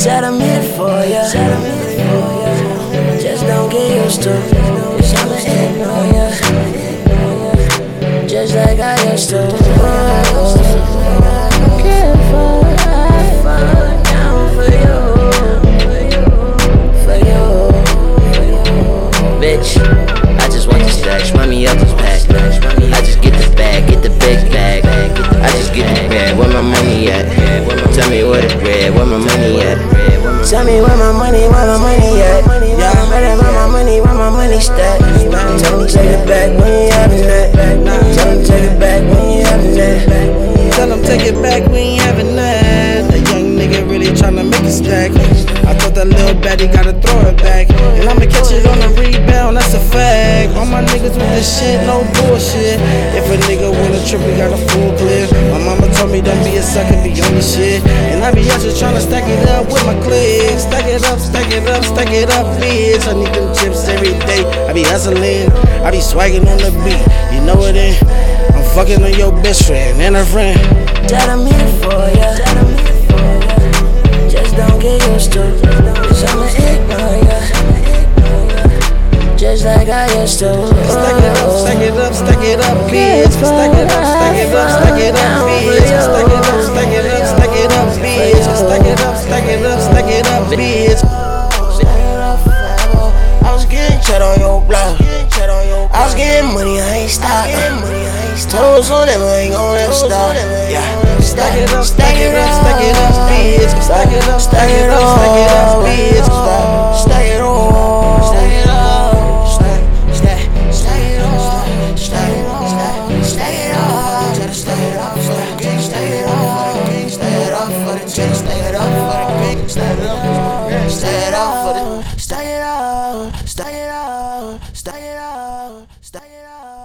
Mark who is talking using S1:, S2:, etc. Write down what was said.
S1: Said I'm here for ya. Said I'm here for ya. Just don't get used to. Cause I'ma ya. Just like I used to. Can't fall, I down for you. For you.
S2: Bitch, I just want the pack. I just get the bag, get the bag. Me where my money at?
S1: Tell me where my money, where my money at? Yeah, I'm ready, where my money, where my money stack? Tell me take it back when you having that. Tell me take it back when you having that.
S3: Tell him take it back, we ain't having that. The young nigga really tryna make it stack. I thought that little baddie gotta throw it back. And I'ma catch it on the rebound, niggas with this shit, no bullshit. If a nigga wanna trip, we got a full clear. My mama told me don't be a sucker, be on the shit. And I be out just tryna stack it up with my cliques. Stack it up, stack it up, stack it up, bitch. I need them chips every day. I be hustling, I be swagging on the beat. You know it ain't. I'm fucking on your best friend and her friend.
S1: Tell I'm here for ya. Just like I used to.
S3: Stack it up, stack it up, stack it up, bitch. Stack it up, stack it up, stack it up, bitch. Stack it up, stack it up, stack it up, bitch. Stack it up, stack it up, stack it up, bitch.
S1: I was getting chat on your block. I was getting money, I ain't. Toes on them, I ain't gon' ever stop. Yeah.
S3: Stack it up, stack it up, stack it up, bitch. Stack it up, stack it up, Stack it up.
S1: stay it up. stay it up. stay it up.